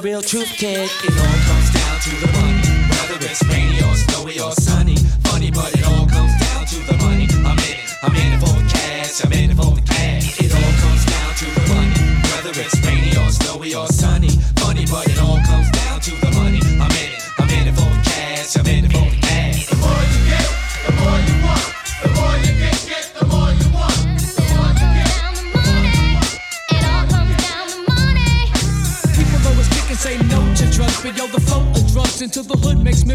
the real truth, kid. It all comes down to the money. Whether it's rainy or snowy or sunny, funny, but it all comes down to the money. I'm in it, I'm in it for the cash, I'm in it for the cash. It all comes down to the money. Whether it's rainy or snowy or sunny.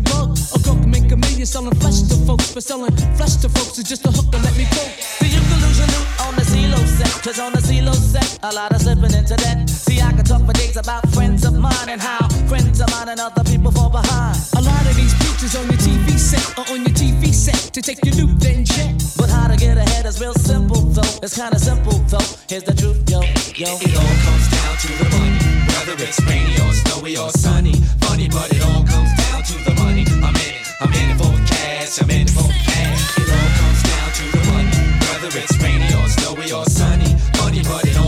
Mug. A cook make a million selling flesh to folks, but selling flesh to folks is just a hook to let me go. See, you can lose your loot on the CeeLo set. Cause on the CeeLo set, a lot of slipping into that. See, I can talk for days about friends of mine and how friends of mine and other people fall behind. A lot of these pictures on your TV set or on your TV set to take your loot, then check. But how to get ahead is real simple though. It's kinda simple though. Here's the truth, yo, yo. It all comes down to the money. Whether it's rainy or snowy or sunny. Funny, but it all comes down to the money. I'm in it. I'm in it for cash. I'm in it for cash. It all comes down to the money. Whether it's rainy or snowy or sunny. Funny, but it all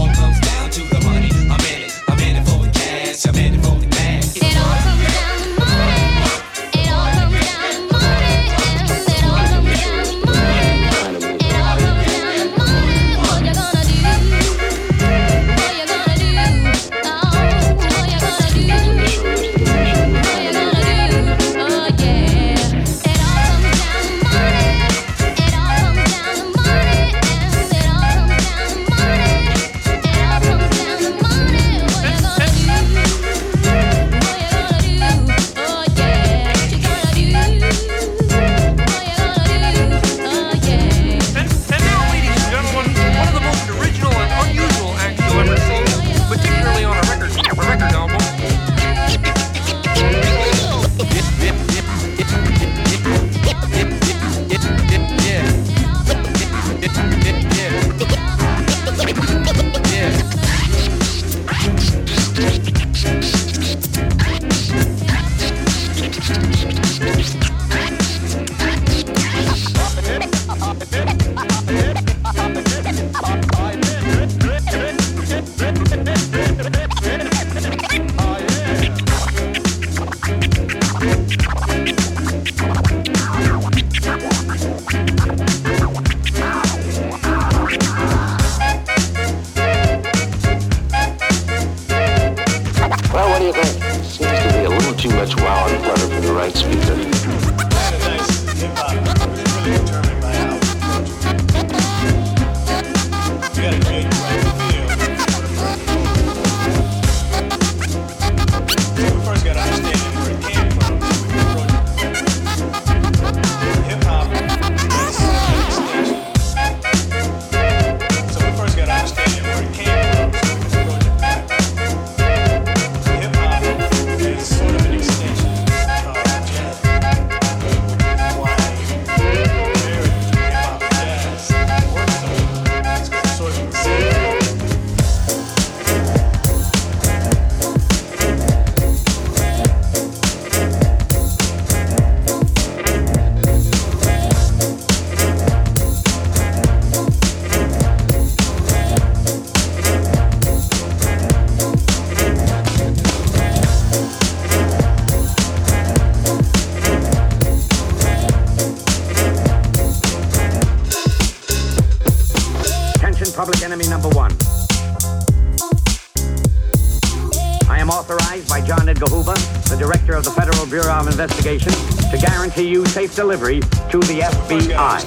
delivery to the FBI.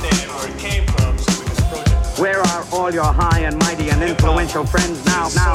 Where are all your high and mighty and influential friends now, now?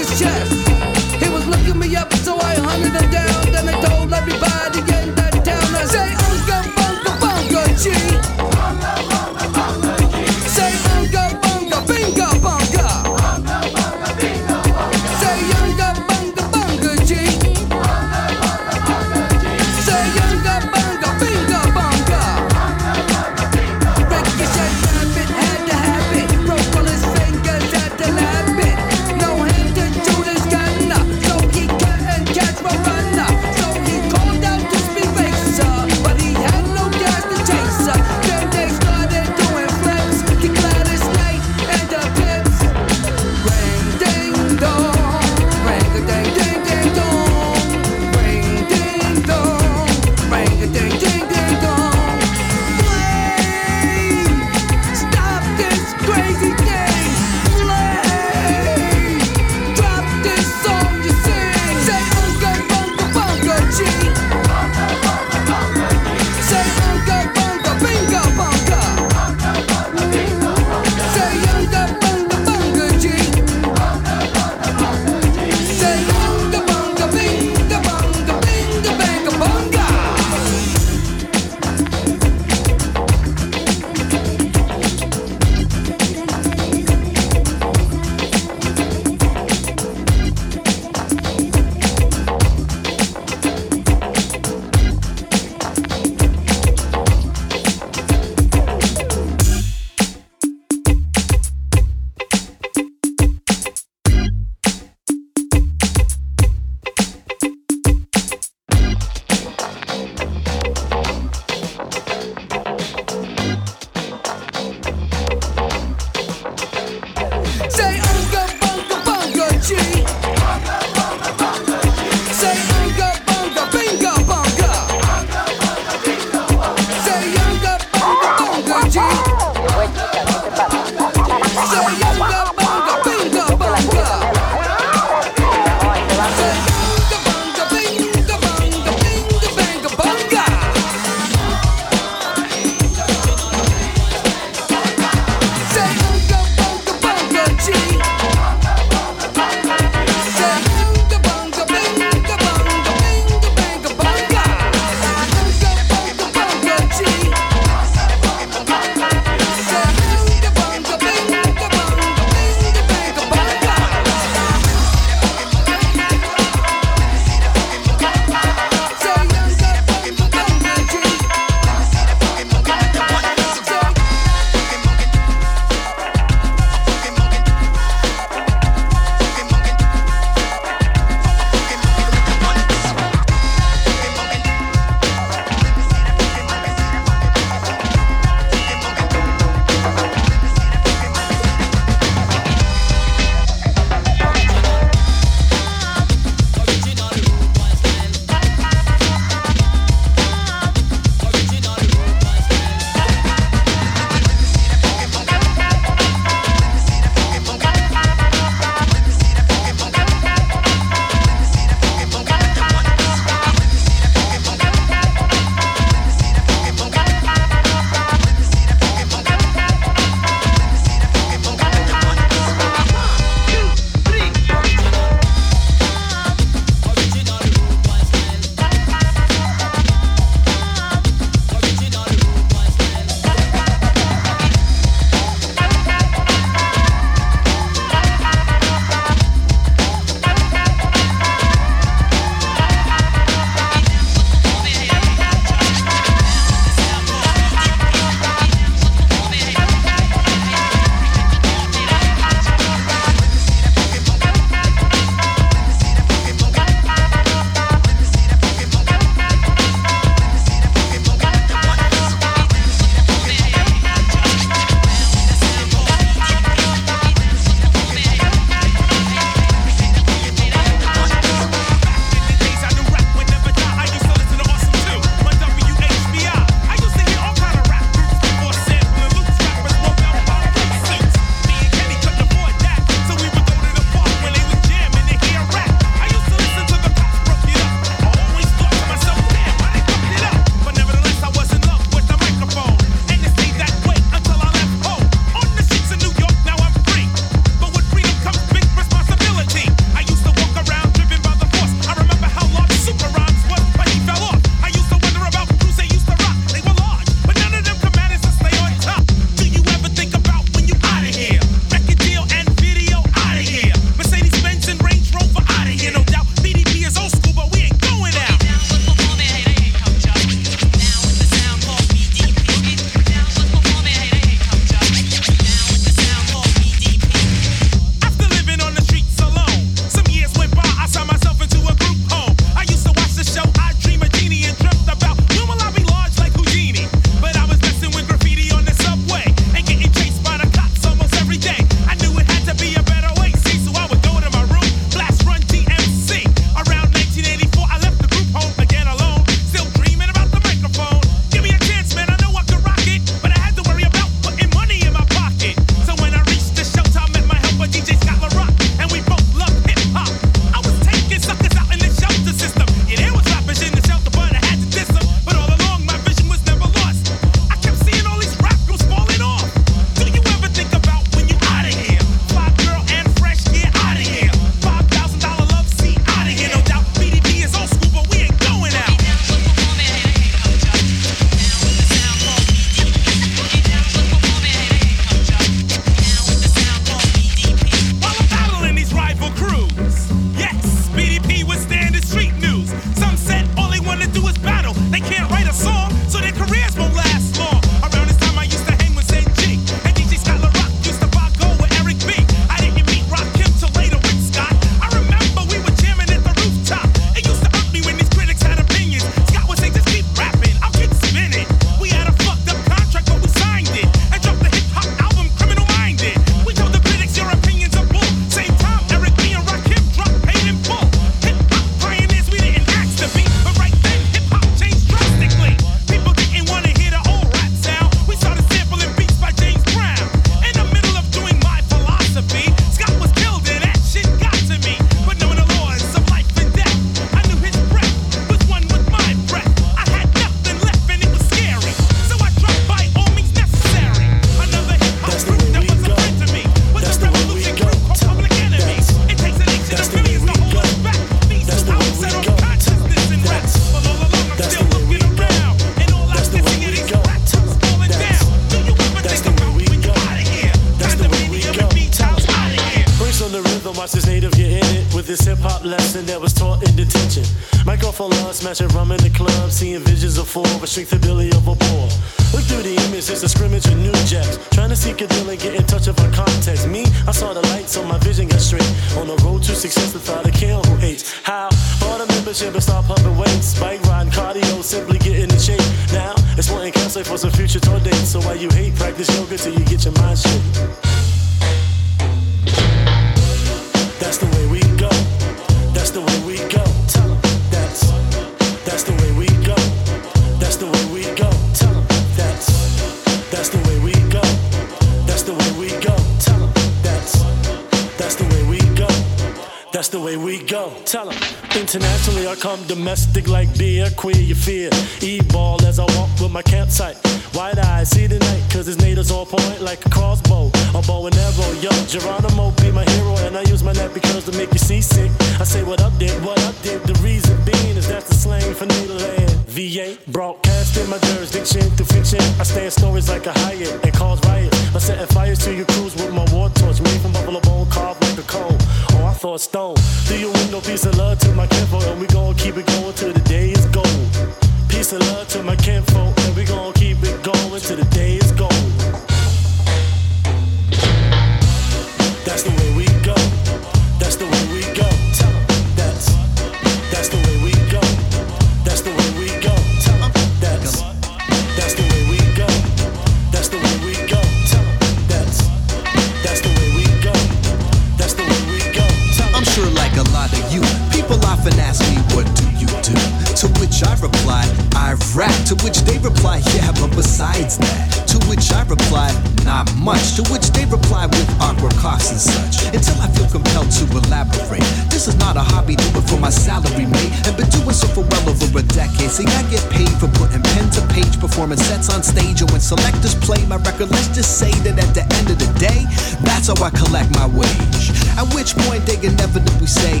Just say that at the end of the day, that's how I collect my wage. At which point they inevitably say,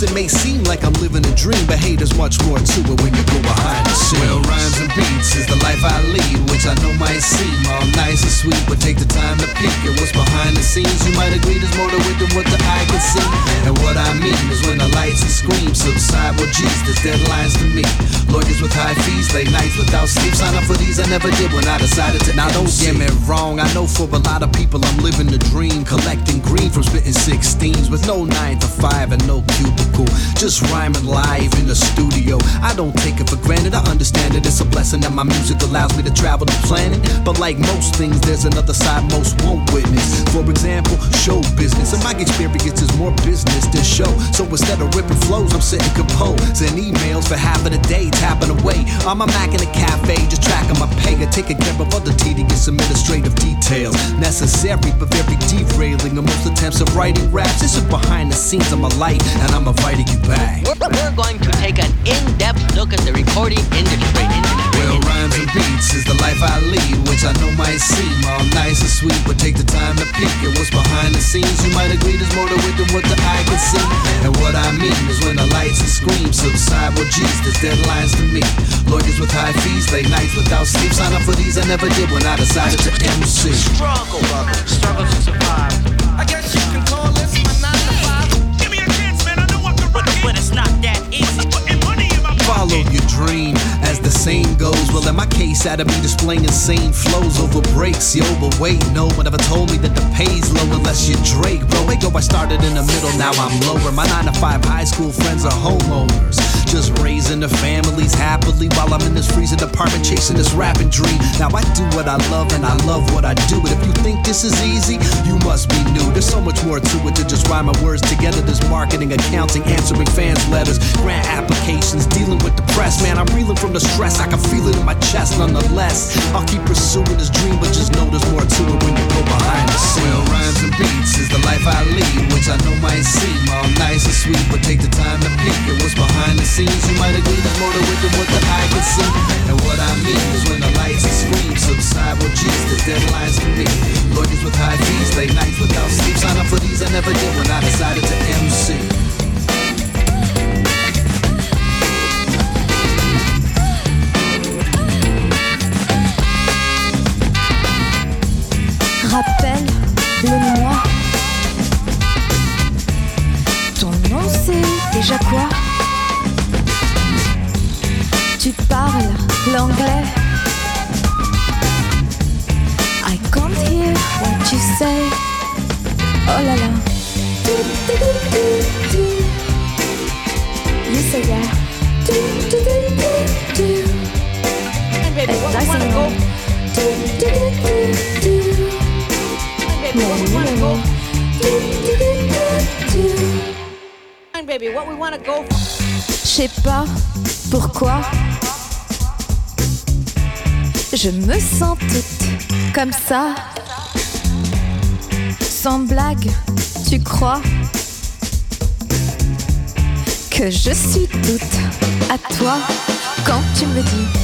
yes, it may seem like I'm living a dream, but hey, there's much more to it when you go behind the scenes. Well, rhymes and beats is the life I lead, which I know might seem all nice and sweet, but take the time to peek at what's behind the scenes. You might agree there's more to it than what the eye can see. And what I mean is when the lights and screams subside, well, geez, there's deadlines to meet. Lawyers with high fees, late nights without sleep. Sign up for these, I never did when I decided to. Now, don't get me wrong, I know for a lot of people I'm living the dream, collecting green from spitting 16s with no 9 to 5 and no Just rhyming live in the studio. I don't take it for granted, I understand it. It's a blessing that my music allows me to travel the planet. But like most things, there's another side most won't witness. For example, show business. And my experience is more business than show. So instead of ripping flows, I'm sitting composing emails for half of the day, tapping away on my Mac in a cafe, just tracking my pay and taking care of other tedious administrative details. Necessary but very derailing of most attempts of writing raps. This is behind the scenes of my life, and I'm inviting you back. We're, we're going to take an in-depth look at the recording industry. Well, rhymes and beats is the life I lead, which I know might seem all nice and sweet, but take the time to peek at what's behind the scenes. You might agree there's more to it than what the eye can see. And what I mean is when the lights and screams subside, well, geez, there's deadlines to meet. Lawyers with high fees, late nights without sleep. Sign up for these, I never did when I decided to MC. Struggle, struggle to survive. I guess you can call that easy. Follow your dream, as the saying goes. Well, in my case, of me displaying insane flows over breaks, yo. But wait, no one ever told me that the pay's low unless you're Drake, bro. Wait, go, I started in the middle, now I'm lower. My nine to five high school friends are homeowners, just raising the families happily while I'm in this freezing apartment chasing this rapping dream. Now I do what I love and I love what I do. But if you think this is easy, you must be new. There's so much more to it than just rhyme my words together. There's marketing, accounting, answering fans' letters, grant applications, dealing with the press. Man, I'm reeling from the stress. I can feel it in my chest. Nonetheless, I'll keep pursuing this dream, but just know there's more to it when you go behind the scenes. Well, rhymes and beats is the life I lead, which I know might seem all nice and sweet, but take the time to peek at what's behind the scenes scenes You might agree that's more the wicked what the eye can see. And what I mean is when the lights and screams subside Well geez, the deadlines can be. Lawyers with high fees, late nights without sleep. Sign up for these I never did when I decided to MC Rappelle-le-moi. Ton nom c'est déjà quoi? Tu parles l'anglais I can't hear what you say Oh là là You say yeah And baby, what wanna go? And baby, what we wanna go? And baby, what we wanna go? Je sais pas pourquoi Je me sens toute comme ça. Sans blague, tu crois Que je suis toute à toi Quand tu me dis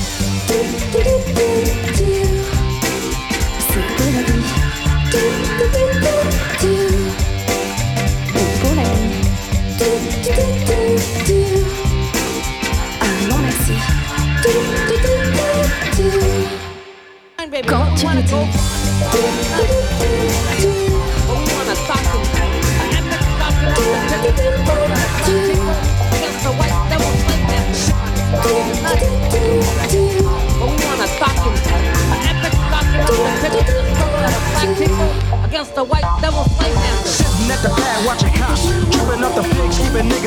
baby, Quand what we tu wanna me go? dis What we wanna talk to? And let's talk to against the devil What we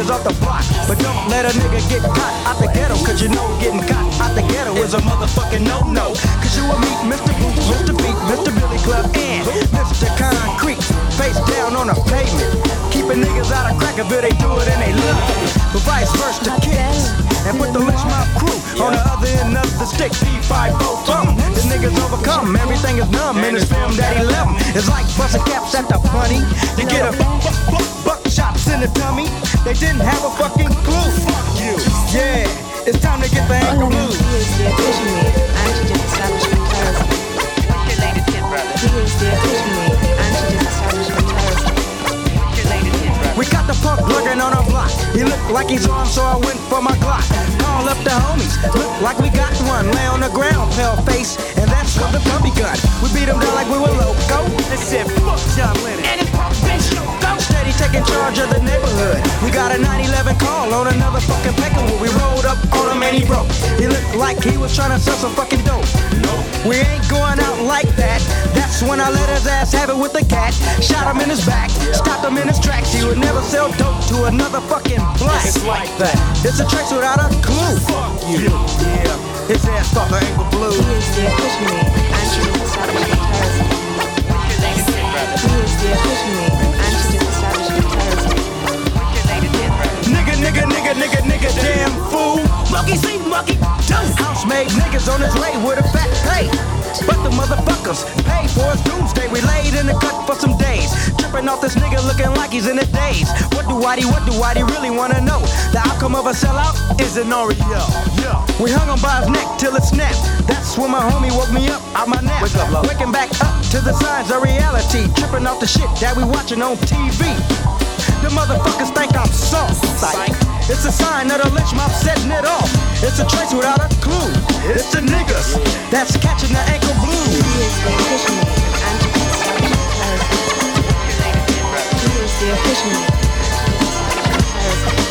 niggas off the block. But don't let a nigga get caught out the ghetto, cause you know getting caught out the ghetto is a motherfucking no-no. Cause you will meet Mr. Boots, Mr. Beat, Mr. Billy Club, and Mr. Concrete, face down on the pavement. Keeping niggas out of Crackerville, they do it and they love it. But vice versa, kids. And put the Lench Mob crew on the other end of the stick. P5 boom. The niggas overcome. Everything is numb in this film that he 'em. It's like busting caps at the bunny. You get a buck, buck, buck, buck shots in the tummy. They didn't have a fucking clue. Fuck you. Yeah, it's time to get the ankle oh, blues. He is the epitome anti-disestablishment terrorism. What's your latest hit, brother? He is the epitome anti-disestablishment terrorism. What's your latest hit, brother? We got the punk lurking on our block. He looked like he's armed, so I went for my Glock. Call up the homies, look like we got one. Lay on the ground, pale face, and that's what the puppy gun. We beat him down like we were loco. They said, fuck John Lennon. Steady taking charge of the neighborhood. We got a 911 call on another fucking Peckerwood. We rolled up on him and he broke. He looked like he was trying to sell some fucking dope. No, we ain't going out like that. That's when I let his ass have it with the cat. Shot him in his back, stopped him in his tracks. He would never sell dope to another fucking black. It's like that. It's a trace without a clue. Fuck you. Yeah. His ass caught the ankle blue. He is the epitome anti-disestablishment terrorism. What's your latest hit, brother? He is the epitome Nigga, nigga, nigga, nigga, damn fool. Monkey see, monkey do. House made niggas on his way with a fat pay. But the motherfuckers paid for his doomsday. We laid in the cut for some days. Tripping off this nigga looking like he's in a daze. What do Whitey, what do Whitey really wanna know? The outcome of a sellout is an Oreo. Yeah. We hung him by his neck till it snapped. That's when my homie woke me up out my nap. Wake up, love. Waking back up to the signs of reality. Tripping off the shit that we watching on TV. The motherfuckers think I'm soft. Psych. It's a sign that the lynch mob setting it off. It's a trace without a clue. It's the niggas that's catching the ankle blues. the epitome anti-disestablishment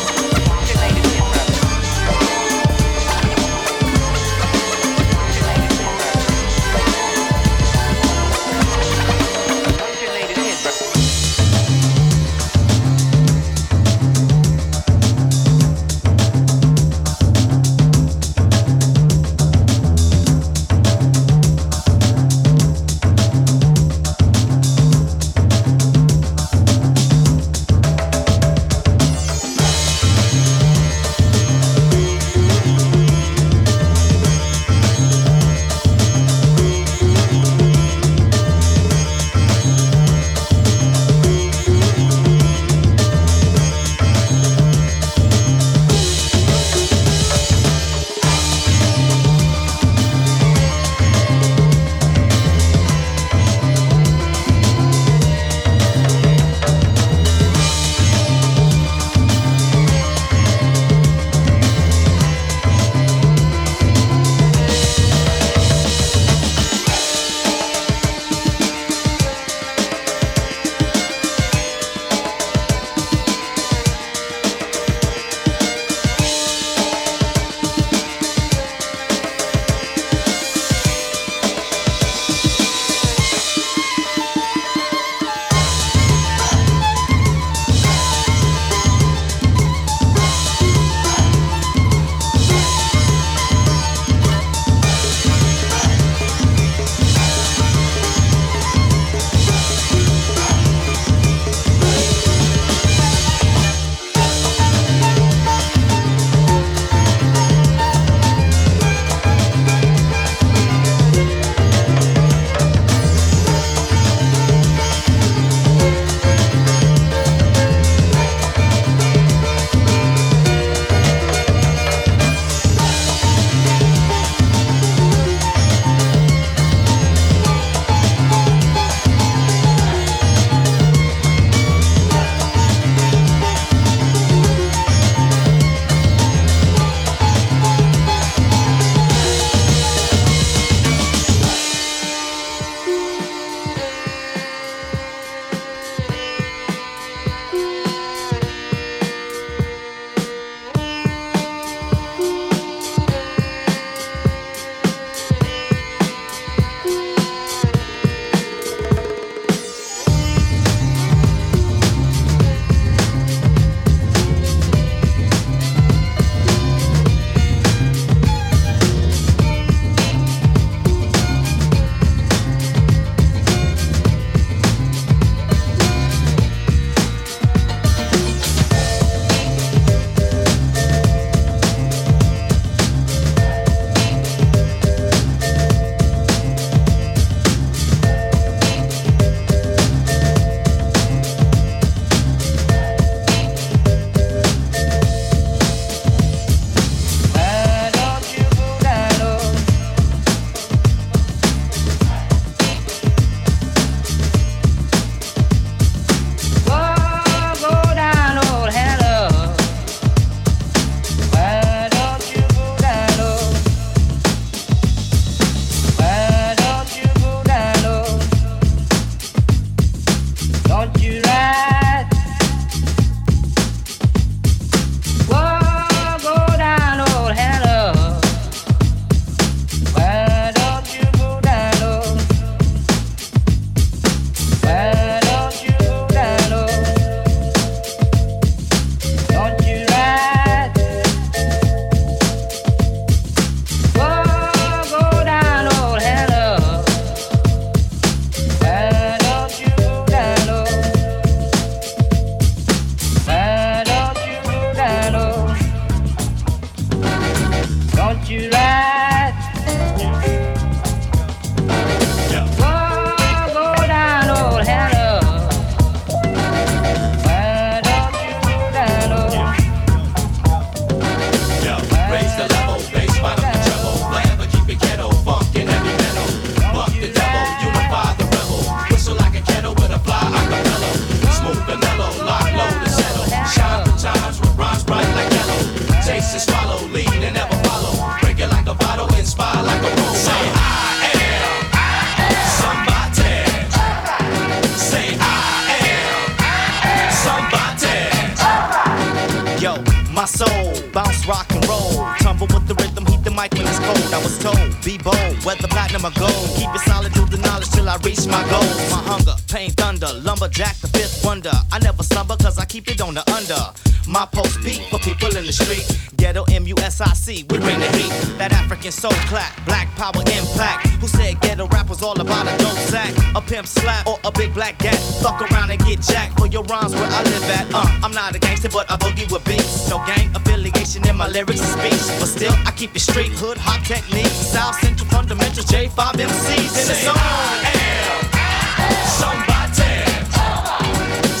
wonder. I never slumber cause I keep it on the under. My post beat for people in the street. Ghetto M-U-S-I-C, we bring the heat. That African soul clap, black power impact. Who said ghetto rap was all about a dope sack? A pimp slap or a big black gat. Fuck around and get jacked for your rhymes where I live at. Uh, I'm not a gangster, but I boogie with beats. No gang affiliation in my lyrics and speech. But still, I keep it straight hood, hot technique. South Central fundamentals, J5 MCs in the song. I am somebody.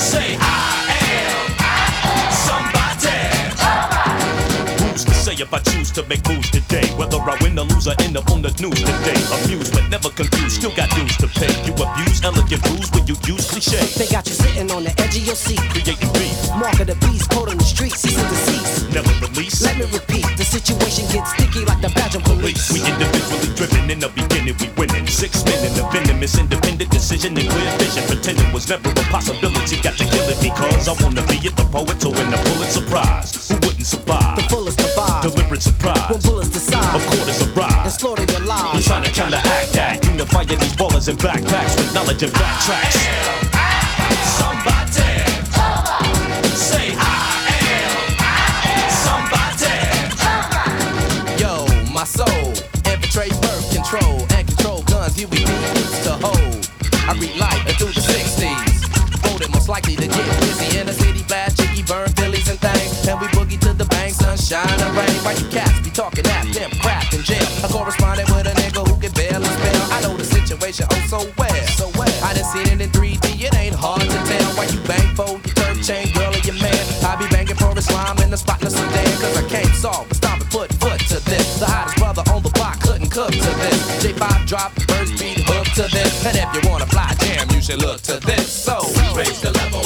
Say I am somebody. Who's to say if I choose to make moves today? Whether I win or lose, I end up on the news today. Amused but never confused, still got dues to pay. You abuse elegant rules when you use cliche. They got you sitting on the edge of your seat. Creating beef, Mark of the beast, code on the street, cease and desist. never release. Let me repeat, the situation gets sticky like the Belgian police. We individually driven in the beginning, we winning. Six men in the venomous, independent decision and clear vision. Pretending was never a possibility. Got to kill it because I wanna be it, the poet, to win the Pulitzer Prize. Who wouldn't survive? The fullest survive. Deliberate surprise. When bullets decide. Of quarters arrive. And slaughter your I'm trying to counteract that. Unify these ballers and backpacks with knowledge and backtracks. Somebody. Say I am somebody. Yo, my soul, infiltrate birth control and control guns you we used to hold. I read life through the 60s. Voted most likely to get busy in the city, chicky, burn Phillies and things. And we boogie to the bank, sunshine and rain. Why you cats be talking that pimp crap in jail? I corresponded with a nigga who can bail and spell. I know the situation oh so well. So well. I done seen it in 3D, it ain't hard to tell. Why you bang for your turf chain, girl, or your man? I be banging for the spot in the Sudan. Cause I can't solve, but stop and put foot to this. The hottest brother on the block couldn't cook to this. J5 drop, first beat hook to this. And if you wanna fly jam, you should look to this. So, Raise the level,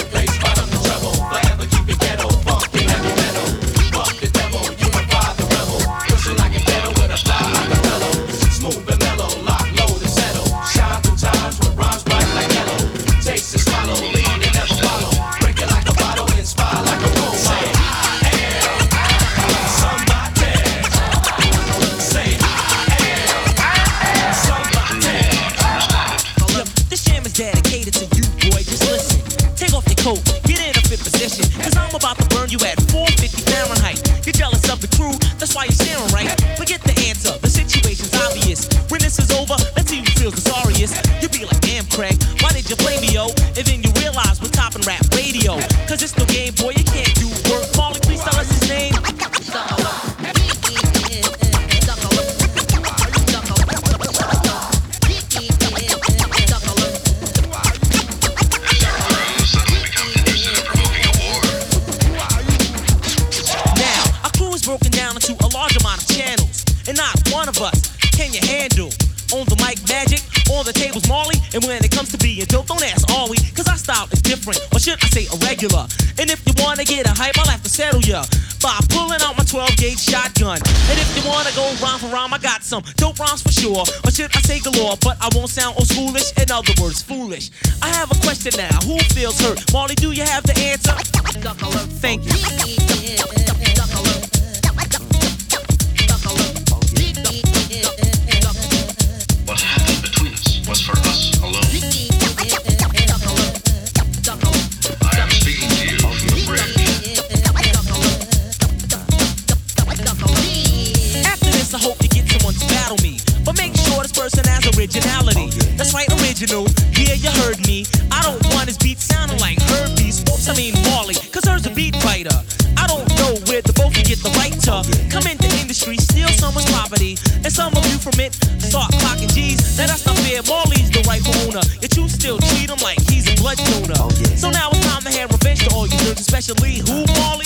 about to burn you at 450 Fahrenheit. You're jealous of the crew, that's why you're staring right. Forget the answer, the situation's obvious. When this is over, let's see who feels the sorriest. You'll be like, damn, Craig, why did you play me, yo? And then you realize we're topping rap radio. Cause it's no game, boy, Irregular? And if you wanna get a hype, I'll have to settle ya by pulling out my 12 gauge shotgun. And if you wanna go rhyme for rhyme, I got some dope rhymes for sure. Or should I say galore? But I won't sound old schoolish, in other words, foolish. I have a question now, who feels hurt? Marley, do you have the answer? Thank you. Person has originality. That's right, original. Yeah, you heard me. I don't want his beat sounding like Herbie's. Oops, I mean Marley, cause her's a beat fighter. I don't know where the both you get the right to come into industry, steal someone's property. And some of you from it start clocking G's. Now that's not fair. Marley's the rightful owner. Yet you still treat him like he's a blood donor. Oh, so now it's time to have revenge to all you nerds, especially who, Marley?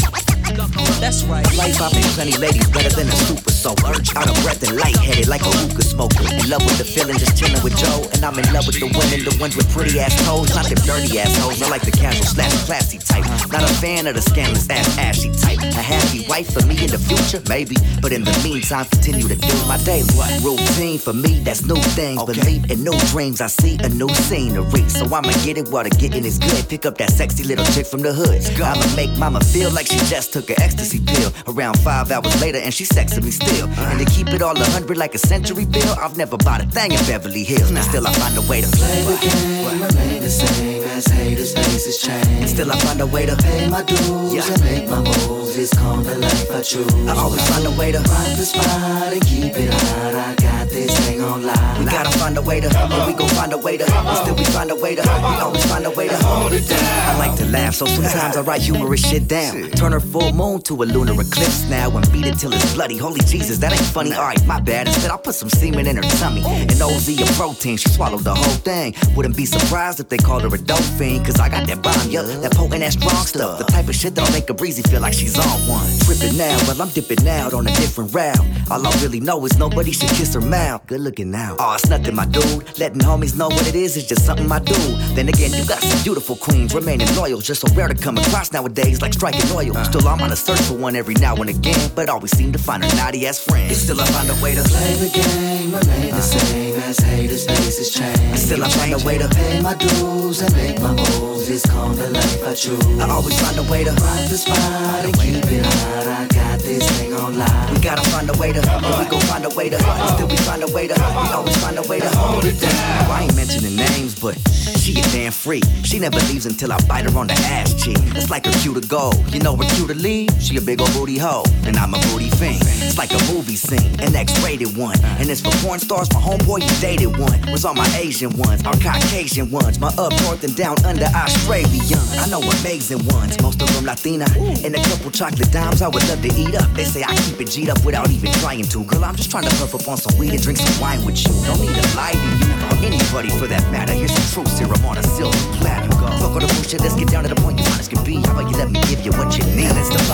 That's right. Life, I make plenty ladies better than a super soaker. Out of breath and lightheaded like a hookah smoker. In love with the feeling, just chilling with Joe. And I'm in love with the women, the ones with pretty ass toes. Not them dirty ass hoes. I like the casual slash classy type. Not a fan of the scandalous ass ashy type. A happy wife for me in the future, maybe. But in the meantime, continue to do my daily routine. For me, that's new things. Believe in new dreams. I see a new scenery. So I'ma get it while the getting is good. Pick up that sexy little chick from the hood. I'ma make mama feel like she just took an ecstasy pill. Around five hours later, and she sexing me still. And to keep it all a hundred like a century bill, I've never bought a thing in Beverly Hills. But still, I find a way to play the game, remain the same as haters' faces change. And still, I find a way to pay my dues and make my moves. It's called the life I choose. I always find a way to find the spot and keep it hot. I got this thing on live. We gotta find a way to, but we gon' find a way to. And still, we find a way to. We always find a way to hold it down. I like to laugh, so sometimes I write humorous shit down. Turn her full moon to a lunar eclipse now and beat it till it's bloody. Holy Jesus, that ain't funny. Alright, my bad. Instead, I'll put some semen in her tummy. And OZ a protein, she swallowed the whole thing. Wouldn't be surprised if they called her a dope fiend. Cause I got that bomb, yeah, that potent, that strong stuff. The type of shit that'll make a breezy feel like she's on one. Tripping now, well, I'm dipping out on a different route. All I really know is nobody should kiss her mouth. Good looking now. Oh, it's nothing, my dude. Letting homies know what it is is just something I do. Then again, you got some beautiful queens remaining loyal. Just so rare to come across nowadays, like striking oil. Still, I'm on a search for one every now and again, but always seem to find a naughty ass friend. Still, I find a way to play the game, remain the same as haters' faces change. Still, I find a way to pay my dues and make my moves. It's called the life I choose. I always find a way to find the spot and keep it hot. I got this thing on live. We gotta find a way to, we gon' find a way to. Still, we find a way to. We always find a way to hold it down. I ain't mentioning names, but she a damn freak. She never leaves until I bite her on the ass cheek. It's like her cue to go. You know her cue to leave? She a big old booty hoe, and I'm a booty fiend. It's like a movie scene, an X-rated one. And it's for porn stars. My homeboy, he dated one. Was all my Asian ones, our Caucasian ones, my up north and down under Australian. I know amazing ones, most of them Latina, and a couple chocolate dimes I would love to eat up. They say I keep it G'd up without even trying to. Girl, I'm just trying to puff up on some weed and drink some wine with you. Don't need to lie to you or anybody for that matter. Here's some truth serum on a silver platter. Fuck all the bullshit, let's get down to the point you honest can be. How about you let me give you what you need? Still,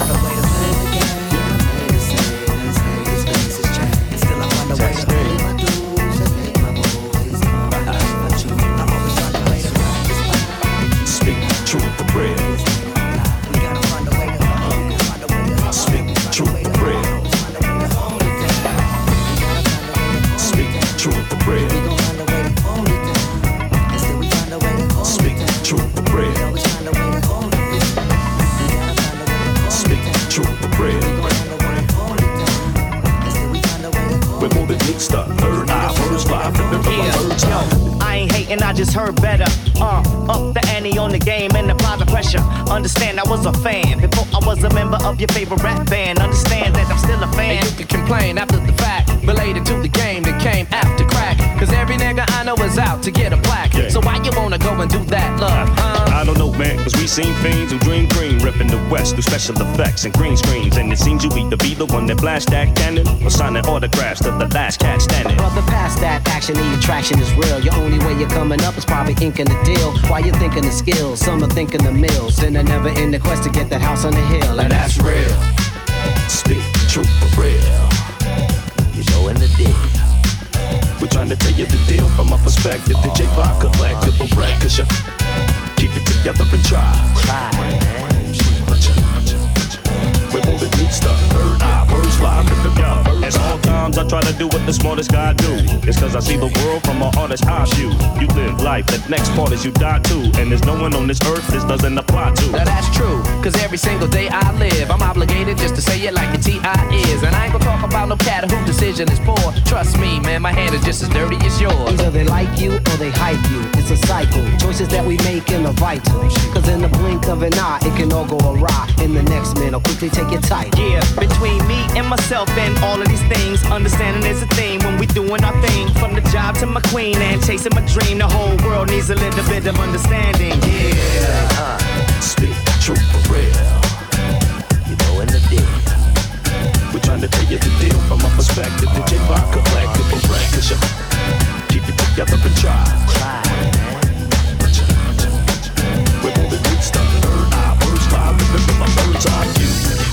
I find a way to more than mixed up. Third eye, first life, and then Yeah, the birds. yo, I ain't hating, I just heard better. Uh, up the ante on the game and apply the pressure. Understand I was a fan before I was a member of your favorite rap band. Understand that I'm still a fan. And you can complain after the fact, related to the game that came after crack. Cause every nigga I know is out to get a plaque. So why you wanna go and do that, love? Man, cause we seen fiends who dream green, ripping the West through special effects and green screens. And it seems you either be the one that blast that cannon or signing autographs to the last cat standing. Brother, past that action, the attraction is real. Your only way you're coming up is probably inking the deal. While you're thinking the skills, some are thinking the mills. And they're never in the quest to get that house on the hill. And that's real. Speak the truth for real. You know in the deal. We're trying to tell you the deal from a perspective. The J5 collective will brag cause you keep it together and try. We're moving deep stuff. Third eye, fly in the gut. At all times I try to do what the smartest guy do. It's cause I see the world from an artist's eye view. You live life, the next part is you die too. And there's no one on this earth this doesn't apply to. Now that's true, cause every single day I live, I'm obligated just to say it like the T.I. is. And I ain't gonna talk about no cat who decision is poor. Trust me, man, my hand is just as dirty as yours. Either they like you or they hype you. It's a cycle. Choices that we make in the vital. Cause in the blink of an eye, it can all go awry. And the next minute, I'll quickly take your title. Yeah, between me and myself and all of these things, understanding is a theme when we doing our thing. From the job to my queen and chasing my dream, the whole world needs a little bit of understanding. Yeah. Speak truth for real. You know in the deal. We're trying to tell you the deal from a perspective. The J5 collective cause you keep it together and try. We're moving deep stuff. Third eye, words fly, remember my bird's eye view.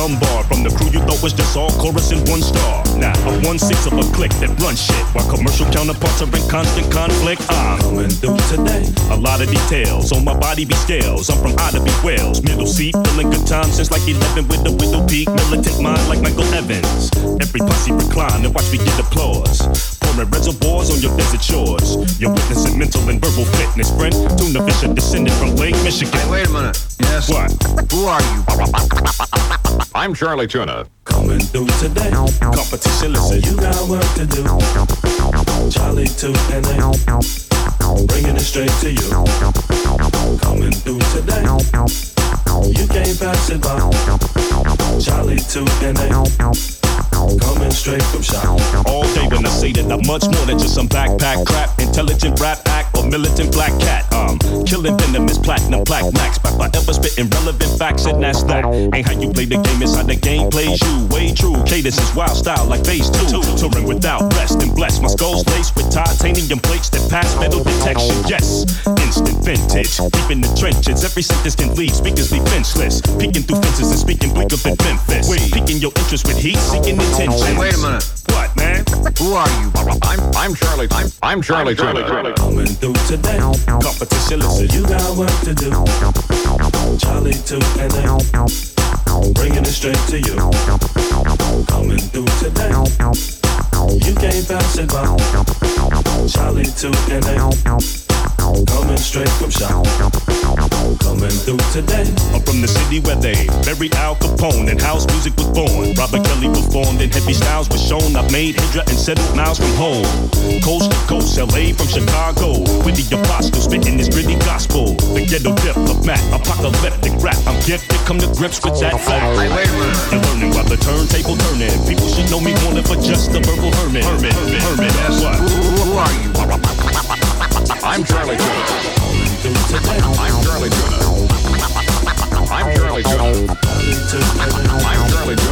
From the crew you thought was just all chorus in one star. Now, I'm one sixth of a click that runs shit. While commercial counterparts are in constant conflict. I'm coming through today. A lot of details on my body be scales. I'm from Ida Wells. Middle seat, feeling good times since like 11 with a widow peak. Militant mind like Michael Evans. Every posse recline and watch me get applause. Pouring reservoirs on your desert shores. You're witnessing mental and verbal fitness, friend. Tuna fish are descended from Lake Michigan. Hey, wait a minute. Yes. What? Who are you? I'm Charlie Tuna. Coming through today. Competition, listen. You got work to do. Charlie 2 and A. Bringing it straight to you. Coming through today. You can't pass it by. Charlie 2 and A. Coming straight from shop. All day when I say that I'm much more than just some backpack crap, intelligent rap act or militant black cat. Um, killing venomous platinum black max by forever spitting relevant facts and that's that. Ain't how you play the game, it's how the game plays you. Way true, cadence is wild style like phase two. Touring without rest and blessed. My skull's laced with titanium plates that pass metal detection. Yes, instant vintage, deep in the trenches. Every sentence can leave speakers leave fenceless. Peeking through fences and speaking bleak up in Memphis. Piquing your interest with heat, seeking attention. Wait a minute. What, man? Who are you? I'm I'm Charlie. I'm I'm Charlie Tuna. Coming through today. Competition, listen. You got work to do. Charlie 2 and A. Bringing it straight to you. Coming through today. You can't pass it by. Charlie 2 and A. Coming straight from shop. Coming through today. I'm from the city where they buried Al Capone and house music was born. Robert Kelly performed and heavy styles was shown. I've made Hydra and settled miles from home. Coast to coast, LA from Chicago. With the apostle spitting this gritty gospel. The ghetto diplomat, apocalyptic rap. I'm gifted, come to grips with that fact. Hey, wait. You're learning while the turntable turning. People should know me more than for just a verbal hermit. Hermit, hermit, hermit. What? Who are you? I'm Charlie Tuna. I'm Charlie Tuna. I'm Charlie Tuna. I'm Charlie Tuna.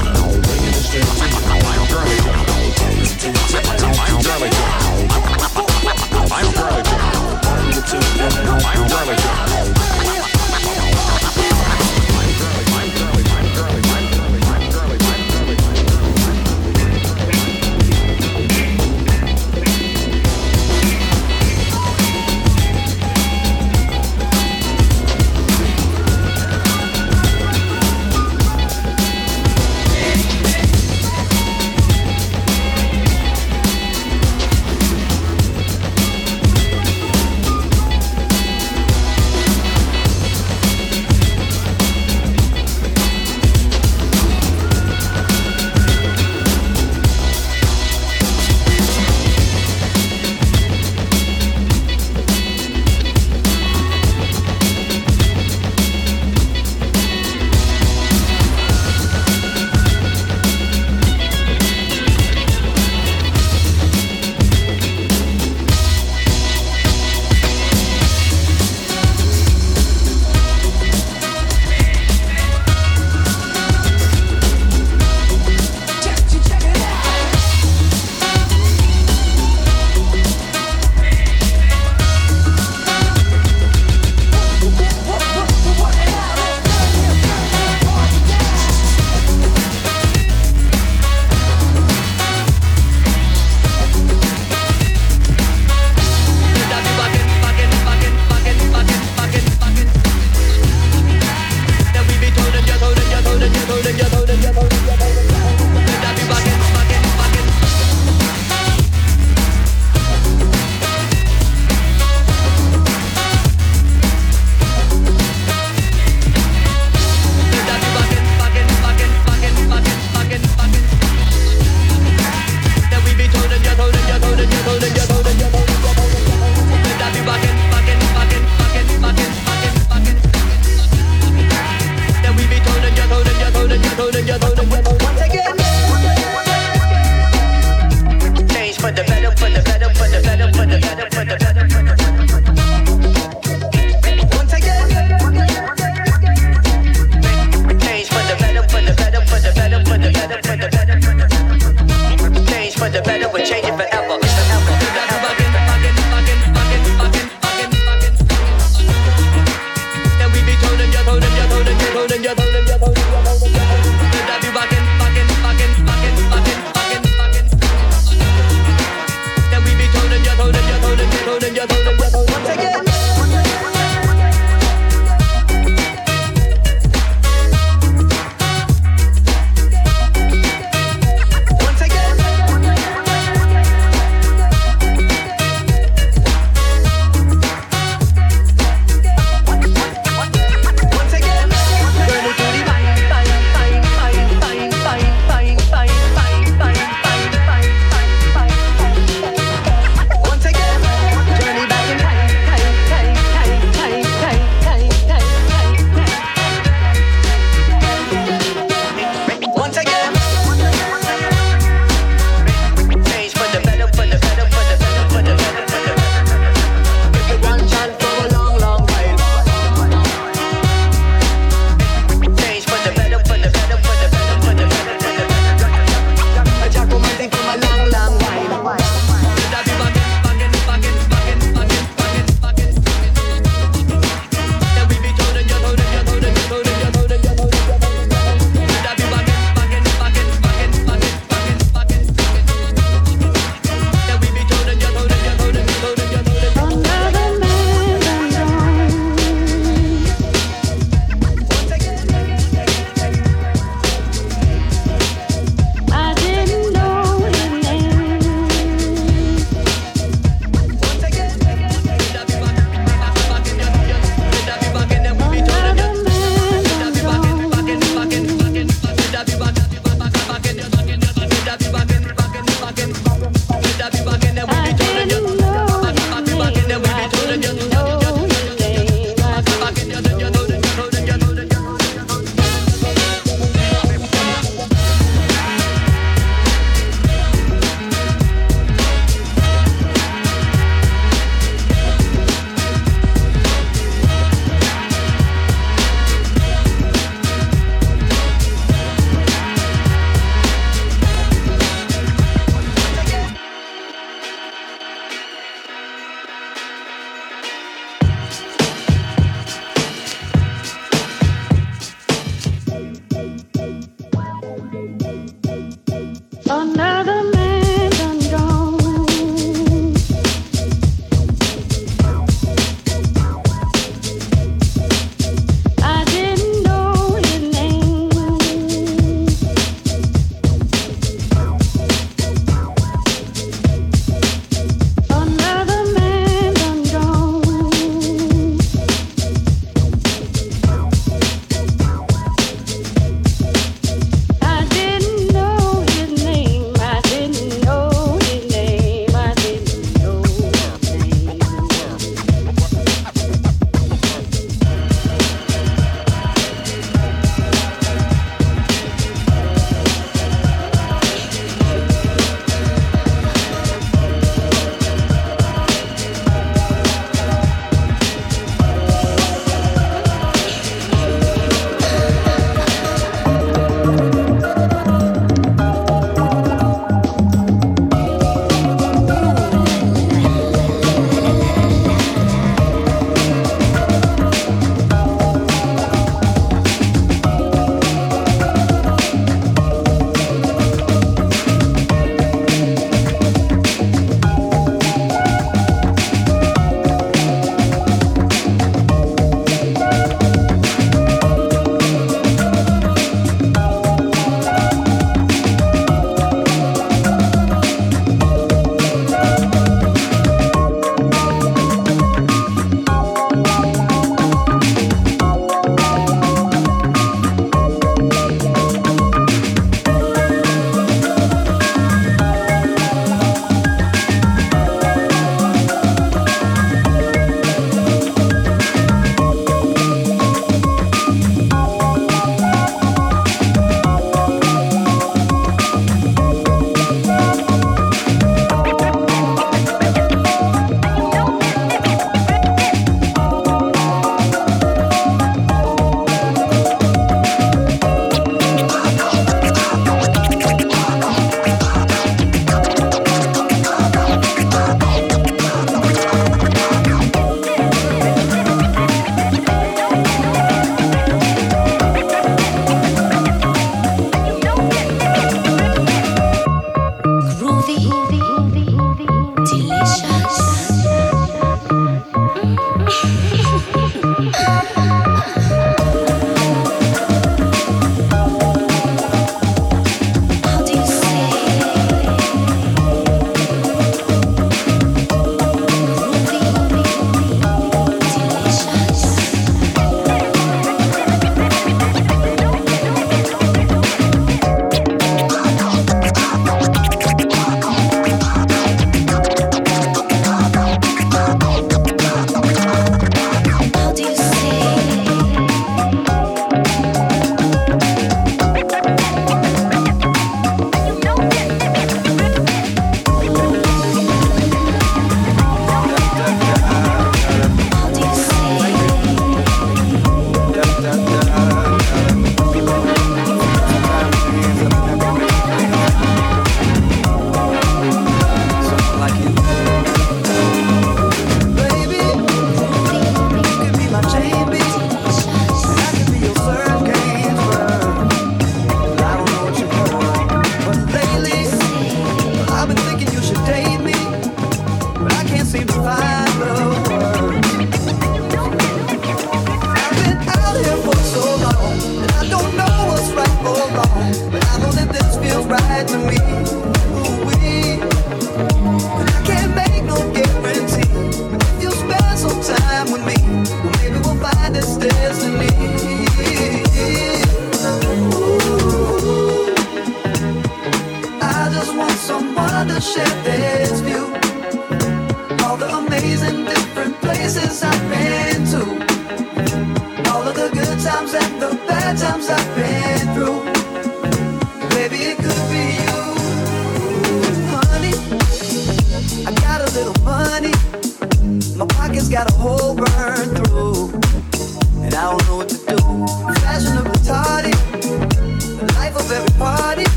it would change it forever.